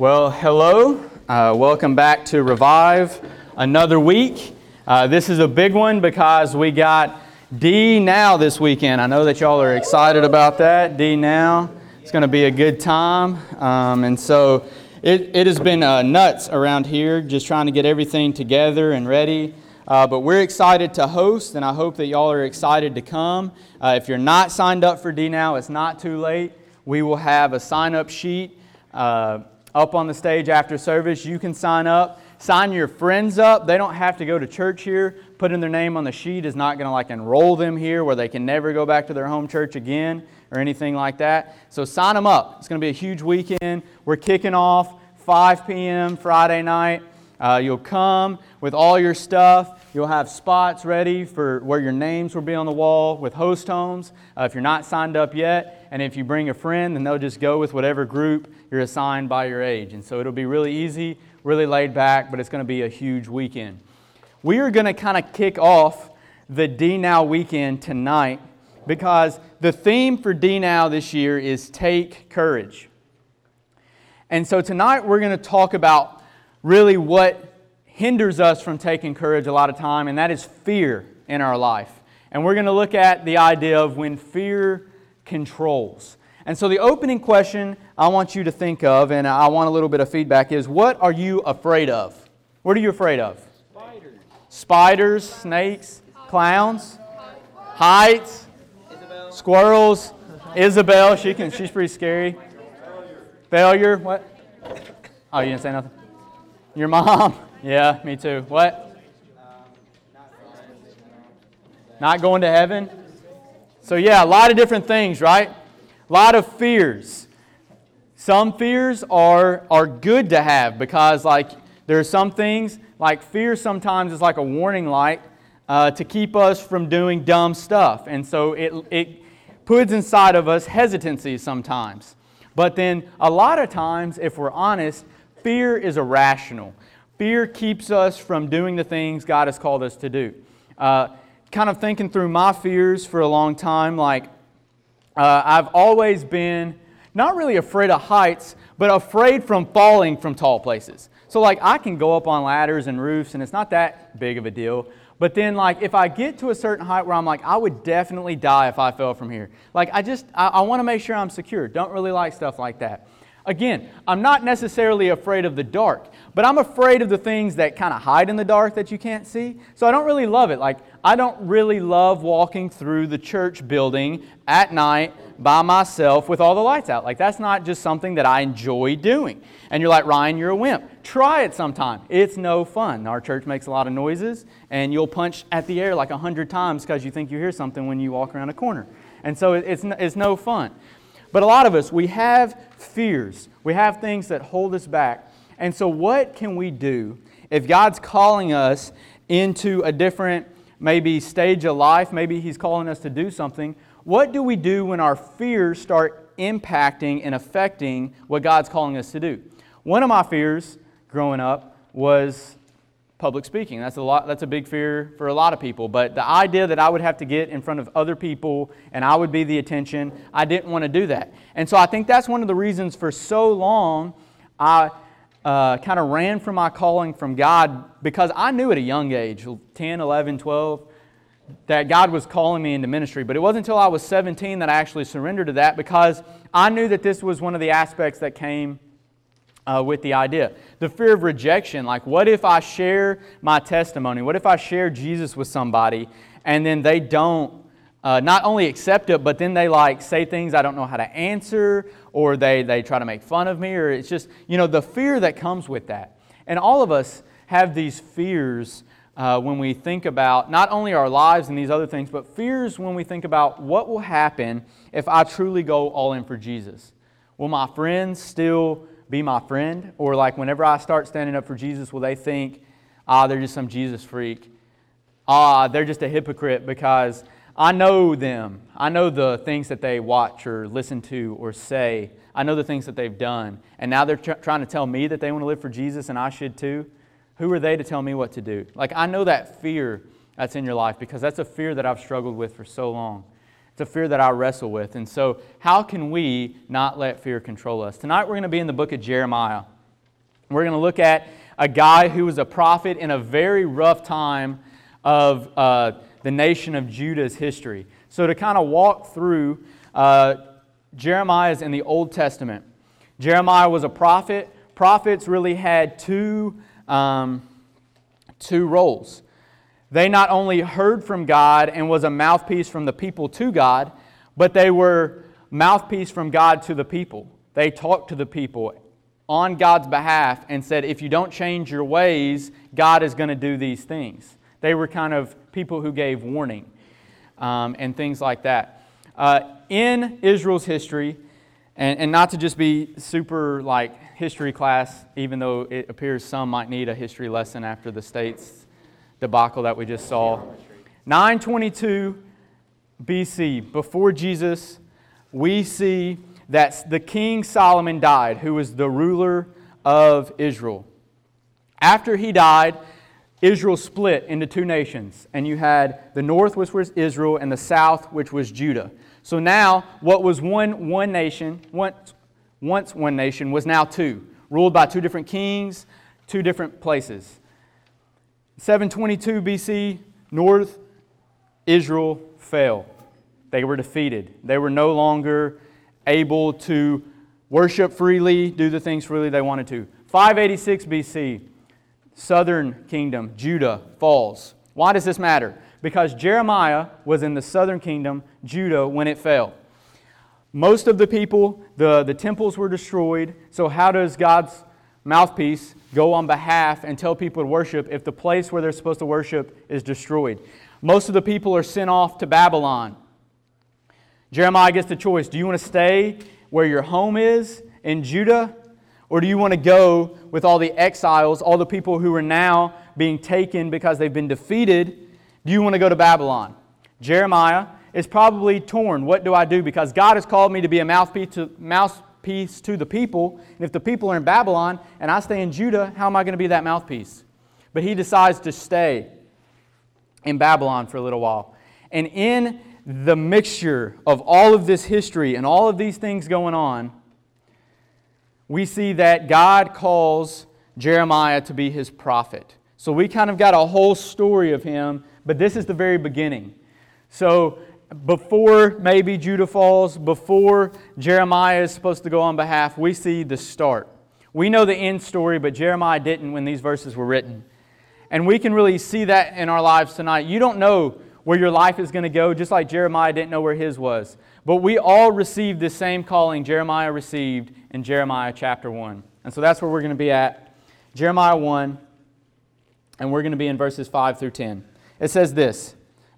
Well, hello. Uh, welcome back to Revive. Another week. Uh, this is a big one because we got D Now this weekend. I know that y'all are excited about that. D Now. It's going to be a good time. Um, and so it, it has been uh, nuts around here just trying to get everything together and ready. Uh, but we're excited to host, and I hope that y'all are excited to come. Uh, if you're not signed up for D Now, it's not too late. We will have a sign up sheet uh, up on the stage after service. You can sign up. Sign your friends up. They don't have to go to church here. Putting their name on the sheet is not going to like enroll them here where they can never go back to their home church again or anything like that. So sign them up. It's going to be a huge weekend. We're kicking off 5 p.m. Friday night. Uh, you'll come with all your stuff. You'll have spots ready for where your names will be on the wall with host homes uh, if you're not signed up yet. And if you bring a friend, then they'll just go with whatever group you're assigned by your age. And so it'll be really easy, really laid back, but it's going to be a huge weekend. We are going to kind of kick off the D Now weekend tonight because the theme for D Now this year is Take Courage. And so tonight we're going to talk about really what hinders us from taking courage a lot of time, and that is fear in our life. And we're going to look at the idea of when fear controls. And so, the opening question I want you to think of, and I want a little bit of feedback, is what are you afraid of? What are you afraid of? Spiders. Spiders, snakes, clowns, heights, squirrels. Isabel, she can, she's pretty scary. Failure. What? Oh, you didn't say nothing? Your mom? Yeah, me too. What? Not going to heaven? So, yeah, a lot of different things, right? A lot of fears. Some fears are, are good to have because, like, there are some things, like fear sometimes is like a warning light uh, to keep us from doing dumb stuff. And so it, it puts inside of us hesitancy sometimes. But then, a lot of times, if we're honest, fear is irrational. Fear keeps us from doing the things God has called us to do. Uh, kind of thinking through my fears for a long time, like uh, I've always been not really afraid of heights, but afraid from falling from tall places. So, like, I can go up on ladders and roofs, and it's not that big of a deal. But then, like, if I get to a certain height where I'm like, I would definitely die if I fell from here. Like, I just, I, I want to make sure I'm secure. Don't really like stuff like that. Again, I'm not necessarily afraid of the dark, but I'm afraid of the things that kind of hide in the dark that you can't see. So I don't really love it. Like, I don't really love walking through the church building at night by myself with all the lights out. Like, that's not just something that I enjoy doing. And you're like, Ryan, you're a wimp. Try it sometime. It's no fun. Our church makes a lot of noises, and you'll punch at the air like a hundred times because you think you hear something when you walk around a corner. And so it's, it's no fun. But a lot of us, we have fears. We have things that hold us back. And so, what can we do if God's calling us into a different, maybe, stage of life? Maybe He's calling us to do something. What do we do when our fears start impacting and affecting what God's calling us to do? One of my fears growing up was public speaking. That's a lot that's a big fear for a lot of people, but the idea that I would have to get in front of other people and I would be the attention, I didn't want to do that. And so I think that's one of the reasons for so long I uh, kind of ran from my calling from God because I knew at a young age, 10, 11, 12, that God was calling me into ministry. But it wasn't until I was 17 that I actually surrendered to that because I knew that this was one of the aspects that came uh, with the idea. The fear of rejection, like what if I share my testimony? What if I share Jesus with somebody and then they don't uh, not only accept it, but then they like say things I don't know how to answer, or they, they try to make fun of me, or it's just, you know, the fear that comes with that. And all of us have these fears uh, when we think about not only our lives and these other things, but fears when we think about what will happen if I truly go all in for Jesus. Will my friends still be my friend? Or like whenever I start standing up for Jesus, will they think, ah, they're just some Jesus freak? Ah, they're just a hypocrite because I know them. I know the things that they watch or listen to or say. I know the things that they've done. And now they're tr- trying to tell me that they want to live for Jesus and I should too. Who are they to tell me what to do? Like, I know that fear that's in your life because that's a fear that I've struggled with for so long. It's a fear that I wrestle with. And so, how can we not let fear control us? Tonight, we're going to be in the book of Jeremiah. We're going to look at a guy who was a prophet in a very rough time of uh, the nation of Judah's history. So, to kind of walk through, uh, Jeremiah is in the Old Testament. Jeremiah was a prophet. Prophets really had two, um, two roles. They not only heard from God and was a mouthpiece from the people to God, but they were mouthpiece from God to the people. They talked to the people on God's behalf and said, if you don't change your ways, God is going to do these things. They were kind of people who gave warning um, and things like that. Uh, in Israel's history, and, and not to just be super like history class, even though it appears some might need a history lesson after the state's debacle that we just saw. 922 BC, before Jesus, we see that the king Solomon died, who was the ruler of Israel. After he died, Israel split into two nations, and you had the north, which was Israel, and the south, which was Judah. So now, what was one, one nation, once, once one nation, was now two, ruled by two different kings, two different places. 722 BC, North Israel fell. They were defeated. They were no longer able to worship freely, do the things freely they wanted to. 586 BC, southern kingdom, Judah, falls. Why does this matter? Because Jeremiah was in the southern kingdom, Judah, when it fell. Most of the people, the, the temples were destroyed. So, how does God's mouthpiece go on behalf and tell people to worship if the place where they're supposed to worship is destroyed? Most of the people are sent off to Babylon. Jeremiah gets the choice do you want to stay where your home is in Judah? Or do you want to go with all the exiles, all the people who are now being taken because they've been defeated? Do you want to go to Babylon? Jeremiah is probably torn. What do I do? Because God has called me to be a mouthpiece to, mouthpiece to the people. And if the people are in Babylon and I stay in Judah, how am I going to be that mouthpiece? But he decides to stay in Babylon for a little while. And in the mixture of all of this history and all of these things going on, we see that God calls Jeremiah to be his prophet. So we kind of got a whole story of him, but this is the very beginning. So before maybe Judah falls, before Jeremiah is supposed to go on behalf, we see the start. We know the end story, but Jeremiah didn't when these verses were written. And we can really see that in our lives tonight. You don't know where your life is going to go, just like Jeremiah didn't know where his was. But we all received the same calling Jeremiah received in Jeremiah chapter 1. And so that's where we're going to be at. Jeremiah 1, and we're going to be in verses 5 through 10. It says this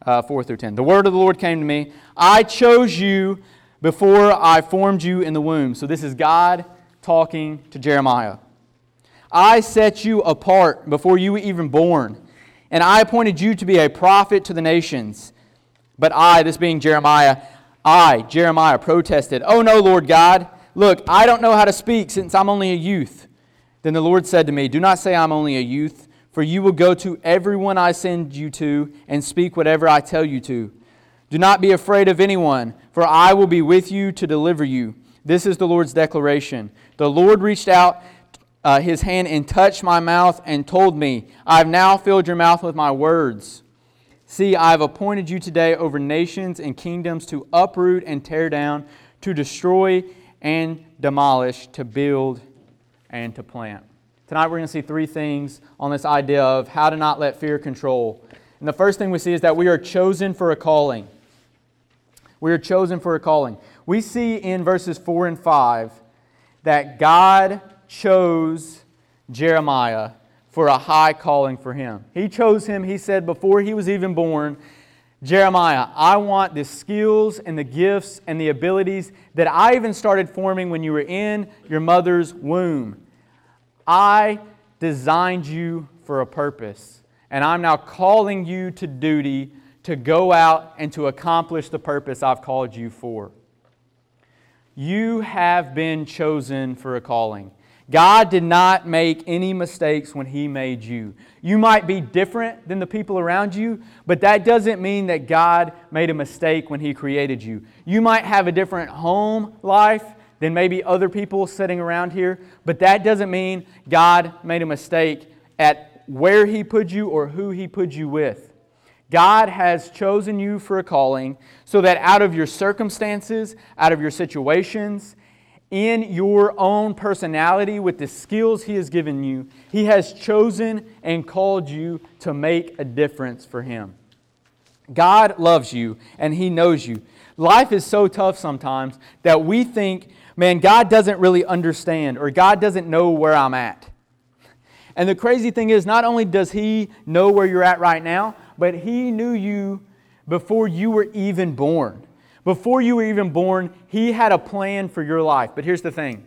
uh, 4 through 10. The word of the Lord came to me I chose you before I formed you in the womb. So this is God talking to Jeremiah. I set you apart before you were even born, and I appointed you to be a prophet to the nations. But I, this being Jeremiah, I, Jeremiah, protested, Oh no, Lord God. Look, I don't know how to speak since I'm only a youth. Then the Lord said to me, Do not say I'm only a youth, for you will go to everyone I send you to and speak whatever I tell you to. Do not be afraid of anyone, for I will be with you to deliver you. This is the Lord's declaration. The Lord reached out uh, his hand and touched my mouth and told me, I have now filled your mouth with my words. See, I have appointed you today over nations and kingdoms to uproot and tear down, to destroy and demolish, to build and to plant. Tonight we're going to see three things on this idea of how to not let fear control. And the first thing we see is that we are chosen for a calling. We are chosen for a calling. We see in verses 4 and 5 that God chose Jeremiah for a high calling for him. He chose him, he said, before he was even born, Jeremiah, I want the skills and the gifts and the abilities that I even started forming when you were in your mother's womb. I designed you for a purpose, and I'm now calling you to duty to go out and to accomplish the purpose I've called you for. You have been chosen for a calling. God did not make any mistakes when He made you. You might be different than the people around you, but that doesn't mean that God made a mistake when He created you. You might have a different home life than maybe other people sitting around here, but that doesn't mean God made a mistake at where He put you or who He put you with. God has chosen you for a calling so that out of your circumstances, out of your situations, in your own personality, with the skills He has given you, He has chosen and called you to make a difference for Him. God loves you and He knows you. Life is so tough sometimes that we think, man, God doesn't really understand or God doesn't know where I'm at. And the crazy thing is, not only does He know where you're at right now, but He knew you before you were even born. Before you were even born, He had a plan for your life. But here's the thing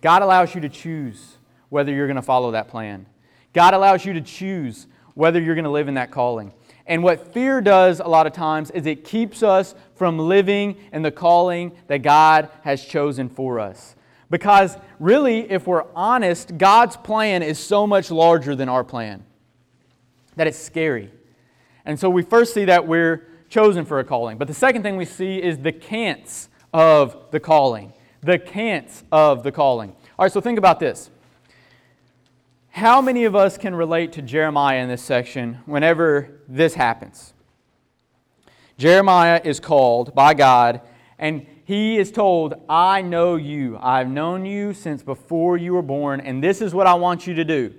God allows you to choose whether you're going to follow that plan. God allows you to choose whether you're going to live in that calling. And what fear does a lot of times is it keeps us from living in the calling that God has chosen for us. Because really, if we're honest, God's plan is so much larger than our plan that it's scary. And so we first see that we're chosen for a calling. But the second thing we see is the can'ts of the calling. The can'ts of the calling. All right, so think about this. How many of us can relate to Jeremiah in this section whenever this happens? Jeremiah is called by God, and he is told, I know you. I've known you since before you were born, and this is what I want you to do.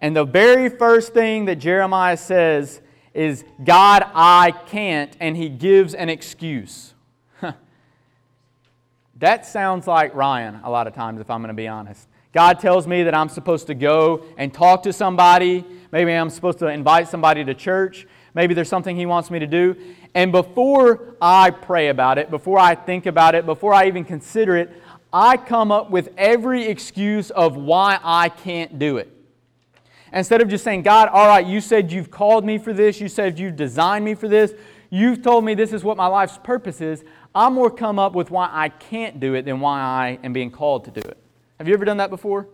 And the very first thing that Jeremiah says is, God, I can't, and he gives an excuse. that sounds like Ryan a lot of times, if I'm going to be honest. God tells me that I'm supposed to go and talk to somebody. Maybe I'm supposed to invite somebody to church. Maybe there's something He wants me to do. And before I pray about it, before I think about it, before I even consider it, I come up with every excuse of why I can't do it. Instead of just saying, God, all right, you said you've called me for this, you said you've designed me for this, you've told me this is what my life's purpose is, I'm more come up with why I can't do it than why I am being called to do it. Have you ever done that before?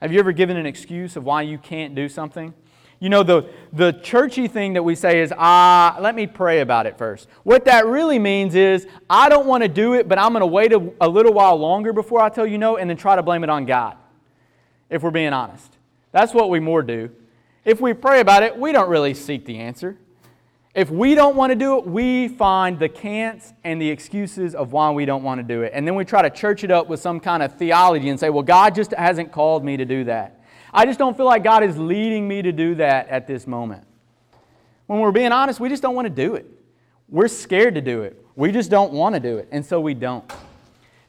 Have you ever given an excuse of why you can't do something? You know, the, the churchy thing that we say is, ah, let me pray about it first. What that really means is, I don't want to do it, but I'm going to wait a, a little while longer before I tell you no, and then try to blame it on God, if we're being honest. That's what we more do. If we pray about it, we don't really seek the answer. If we don't want to do it, we find the can'ts and the excuses of why we don't want to do it. And then we try to church it up with some kind of theology and say, well, God just hasn't called me to do that. I just don't feel like God is leading me to do that at this moment. When we're being honest, we just don't want to do it. We're scared to do it. We just don't want to do it, and so we don't.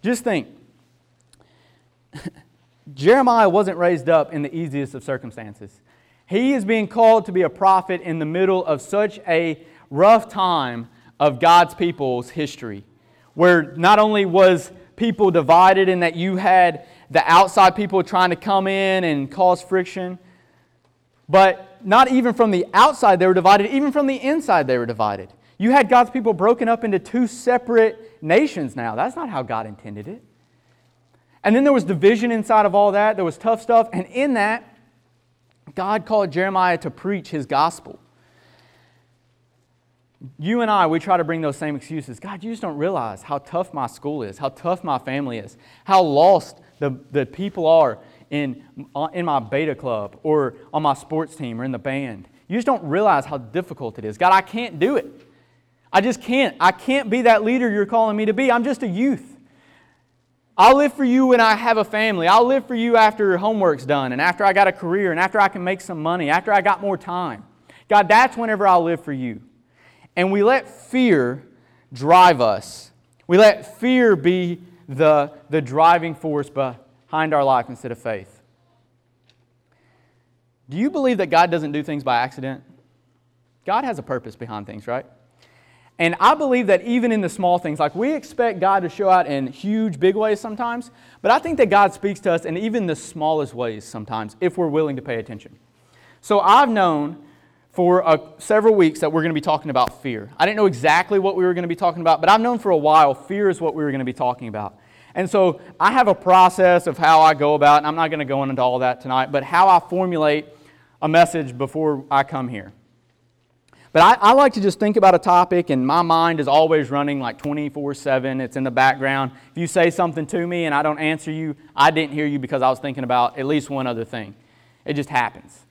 Just think Jeremiah wasn't raised up in the easiest of circumstances. He is being called to be a prophet in the middle of such a rough time of God's people's history, where not only was people divided in that you had the outside people trying to come in and cause friction, but not even from the outside they were divided, even from the inside they were divided. You had God's people broken up into two separate nations now. That's not how God intended it. And then there was division inside of all that. There was tough stuff. And in that, God called Jeremiah to preach his gospel. You and I, we try to bring those same excuses. God, you just don't realize how tough my school is, how tough my family is, how lost the, the people are in, uh, in my beta club or on my sports team or in the band. You just don't realize how difficult it is. God, I can't do it. I just can't. I can't be that leader you're calling me to be. I'm just a youth. I'll live for you when I have a family. I'll live for you after homework's done and after I got a career and after I can make some money, after I got more time. God, that's whenever I'll live for you. And we let fear drive us. We let fear be the, the driving force behind our life instead of faith. Do you believe that God doesn't do things by accident? God has a purpose behind things, right? And I believe that even in the small things, like we expect God to show out in huge, big ways sometimes, but I think that God speaks to us in even the smallest ways sometimes if we're willing to pay attention. So I've known for uh, several weeks that we're going to be talking about fear. I didn't know exactly what we were going to be talking about, but I've known for a while fear is what we were going to be talking about. And so I have a process of how I go about, and I'm not going to go into all that tonight, but how I formulate a message before I come here. But I, I, like to just think about a topic, and my mind is always running like 24 7. It's in the background. If you say something to me and I don't answer you, I didn't hear you because I was thinking about at least one other thing. It just happens.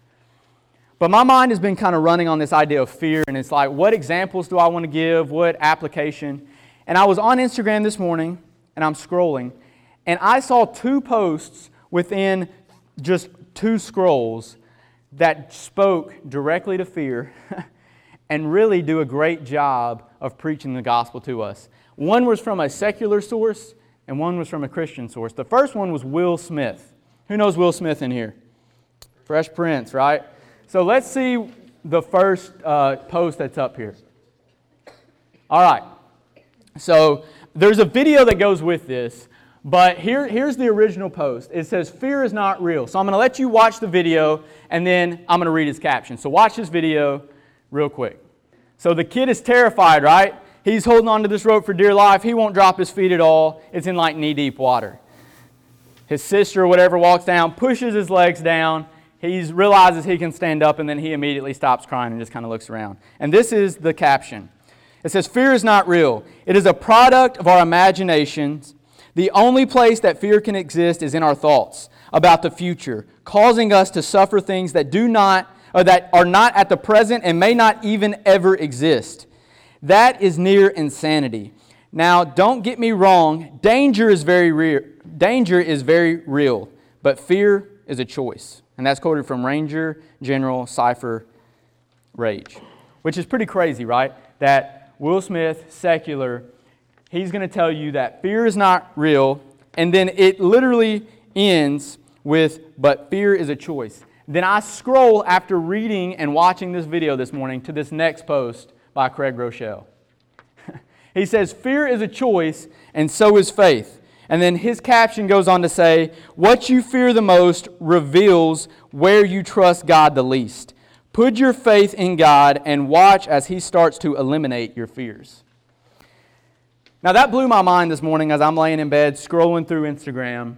But my mind has been kind of running on this idea of fear, and it's like, what examples do I want to give? What application? And I was on Instagram this morning, and I'm scrolling, and I saw two posts within just two scrolls that spoke directly to fear and really do a great job of preaching the gospel to us. One was from a secular source, and one was from a Christian source. The first one was Will Smith. Who knows Will Smith in here? Fresh Prince, right? So let's see the first uh, post that's up here. All right. So there's a video that goes with this, but here, here's the original post. It says, Fear is not real. So I'm going to let you watch the video, and then I'm going to read his caption. So watch this video real quick. So the kid is terrified, right? He's holding onto this rope for dear life. He won't drop his feet at all. It's in like knee deep water. His sister or whatever walks down, pushes his legs down. He realizes he can stand up, and then he immediately stops crying and just kind of looks around. And this is the caption it says, Fear is not real, it is a product of our imaginations. The only place that fear can exist is in our thoughts about the future, causing us to suffer things that do not or that are not at the present and may not even ever exist. That is near insanity. Now, don't get me wrong, danger is very real. Danger is very real, but fear is a choice. And that's quoted from Ranger General Cypher Raige, which is pretty crazy, right? That Will Smith, secular, he's going to tell you that fear is not real, and then it literally ends with, but fear is a choice. Then I scroll after reading and watching this video this morning to this next post by Craig Groeschel. he says, Fear is a choice, and so is faith. And then his caption goes on to say, What you fear the most reveals where you trust God the least. Put your faith in God and watch as He starts to eliminate your fears. Now, that blew my mind this morning as I'm laying in bed scrolling through Instagram.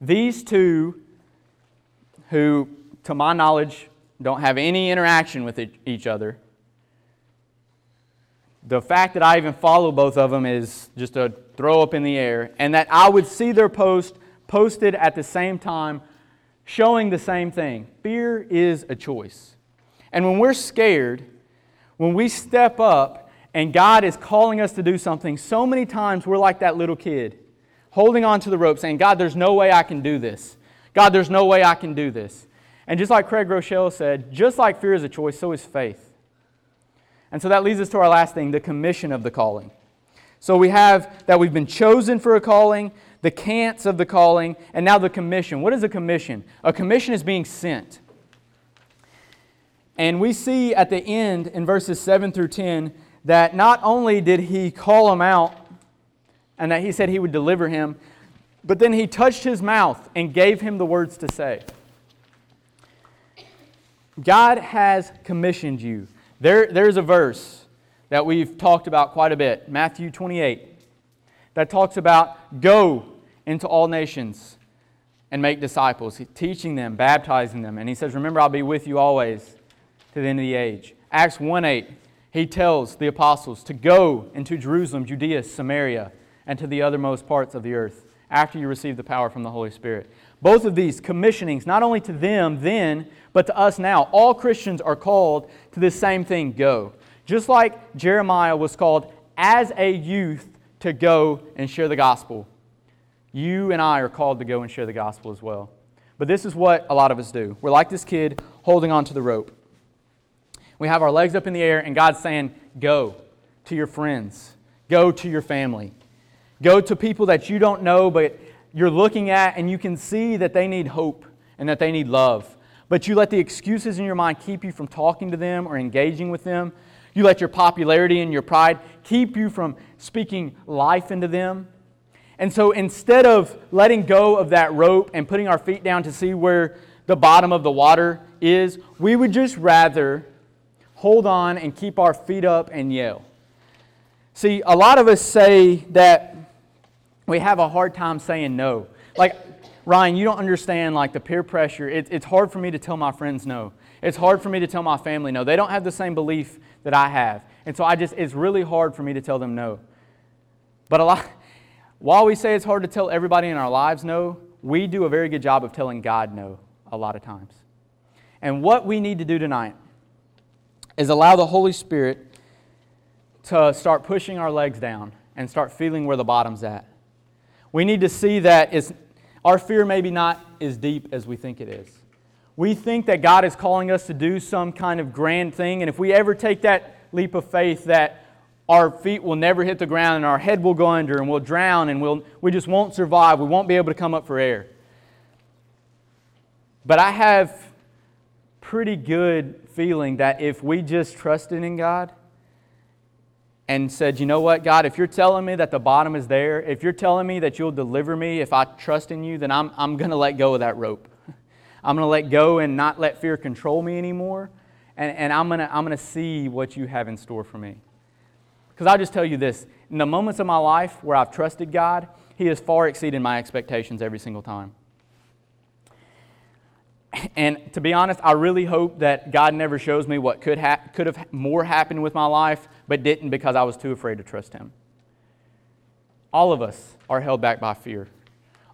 These two, who, to my knowledge, don't have any interaction with each other, the fact that I even follow both of them is just a throw up in the air, and that I would see their post posted at the same time showing the same thing. Fear is a choice. And when we're scared, when we step up and God is calling us to do something, so many times we're like that little kid, holding on to the rope, saying, God, there's no way I can do this. God, there's no way I can do this. And just like Craig Groeschel said, just like fear is a choice, so is faith. And so that leads us to our last thing the commission of the calling. So we have that we've been chosen for a calling, the can'ts of the calling, and now the commission. What is a commission? A commission is being sent. And we see at the end in verses 7 through 10 that not only did he call him out and that he said he would deliver him, but then he touched his mouth and gave him the words to say. God has commissioned you. There, there's a verse that we've talked about quite a bit, Matthew 28, that talks about go into all nations and make disciples, teaching them, baptizing them. And he says, Remember, I'll be with you always to the end of the age. Acts 1 8, he tells the apostles to go into Jerusalem, Judea, Samaria, and to the othermost parts of the earth after you receive the power from the Holy Spirit. Both of these commissionings, not only to them then, but to us now. All Christians are called to this same thing go. Just like Jeremiah was called as a youth to go and share the gospel you and I are called to go and share the gospel as well. But this is what a lot of us do. We're like this kid holding on to the rope. We have our legs up in the air, and God's saying, Go to your friends, go to your family, go to people that you don't know, but you're looking at, and you can see that they need hope and that they need love. But you let the excuses in your mind keep you from talking to them or engaging with them. You let your popularity and your pride keep you from speaking life into them. And so instead of letting go of that rope and putting our feet down to see where the bottom of the water is, we would just rather hold on and keep our feet up and yell. See, a lot of us say that we have a hard time saying no. Like, Ryan, you don't understand like the peer pressure. It, it's hard for me to tell my friends no. It's hard for me to tell my family no. They don't have the same belief that I have. And so I just, it's really hard for me to tell them no. But a lot, while we say it's hard to tell everybody in our lives no, we do a very good job of telling God no a lot of times. And what we need to do tonight is allow the Holy Spirit to start pushing our legs down and start feeling where the bottom's at. We need to see that it's, our fear maybe not as deep as we think it is. We think that God is calling us to do some kind of grand thing, and if we ever take that leap of faith that our feet will never hit the ground and our head will go under and we'll drown and we'll, we just won't survive, we won't be able to come up for air. But I have pretty good feeling that if we just trusted in God, and said, You know what, God, if you're telling me that the bottom is there, if you're telling me that you'll deliver me if I trust in you, then I'm, I'm going to let go of that rope. I'm going to let go and not let fear control me anymore. And, and I'm going to I'm going to see what you have in store for me. Because I'll just tell you this in the moments of my life where I've trusted God, He has far exceeded my expectations every single time. And to be honest, I really hope that God never shows me what could, ha- could have more happened with my life, but didn't because I was too afraid to trust Him. All of us are held back by fear.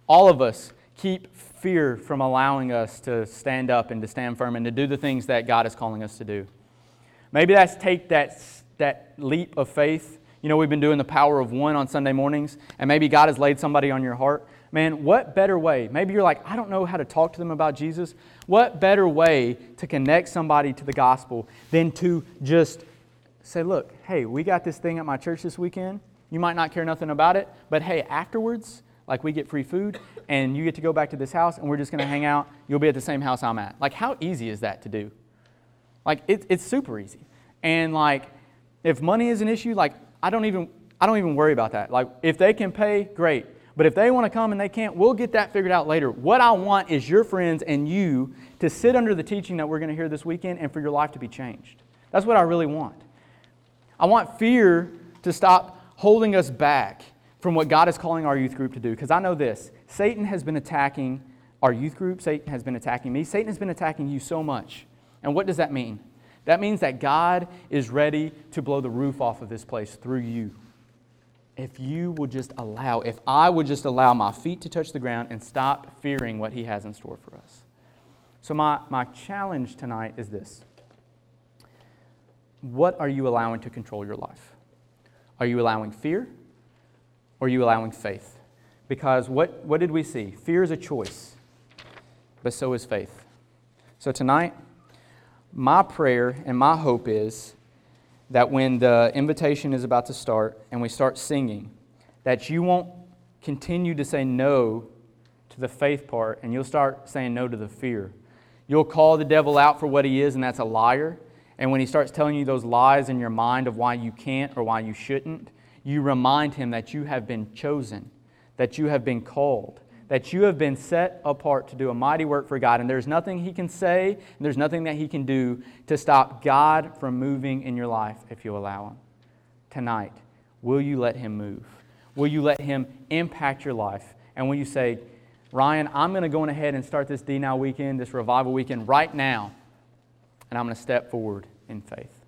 All of us keep fear from allowing us to stand up and to stand firm and to do the things that God is calling us to do. Maybe that's take that, that leap of faith. You know, we've been doing the power of one on Sunday mornings, and maybe God has laid somebody on your heart man, what better way? Maybe you're like, I don't know how to talk to them about Jesus. What better way to connect somebody to the gospel than to just say, look, hey, we got this thing at my church this weekend. You might not care nothing about it, but hey, afterwards, like we get free food and you get to go back to this house and we're just going to hang out. You'll be at the same house I'm at. Like, how easy is that to do? Like, it, it's super easy. And like, if money is an issue, like, I don't even I don't even worry about that. Like, if they can pay, great. But if they want to come and they can't, we'll get that figured out later. What I want is your friends and you to sit under the teaching that we're going to hear this weekend and for your life to be changed. That's what I really want. I want fear to stop holding us back from what God is calling our youth group to do. Because I know this Satan has been attacking our youth group, Satan has been attacking me, Satan has been attacking you so much. And what does that mean? That means that God is ready to blow the roof off of this place through you if you would just allow, if I would just allow my feet to touch the ground and stop fearing what He has in store for us. So, my, my challenge tonight is this What are you allowing to control your life? Are you allowing fear or are you allowing faith? Because what, what did we see? Fear is a choice, but so is faith. So, tonight, my prayer and my hope is that when the invitation is about to start and we start singing, that you won't continue to say no to the faith part and you'll start saying no to the fear. You'll call the devil out for what he is, and that's a liar. And when he starts telling you those lies in your mind of why you can't or why you shouldn't, you remind him that you have been chosen, that you have been called, that you have been set apart to do a mighty work for God. And there's nothing He can say, and there's nothing that He can do to stop God from moving in your life if you allow Him. Tonight, will you let Him move? Will you let Him impact your life? And will you say, Ryan, I'm going to go ahead and start this D Now weekend, this revival weekend right now, and I'm going to step forward in faith?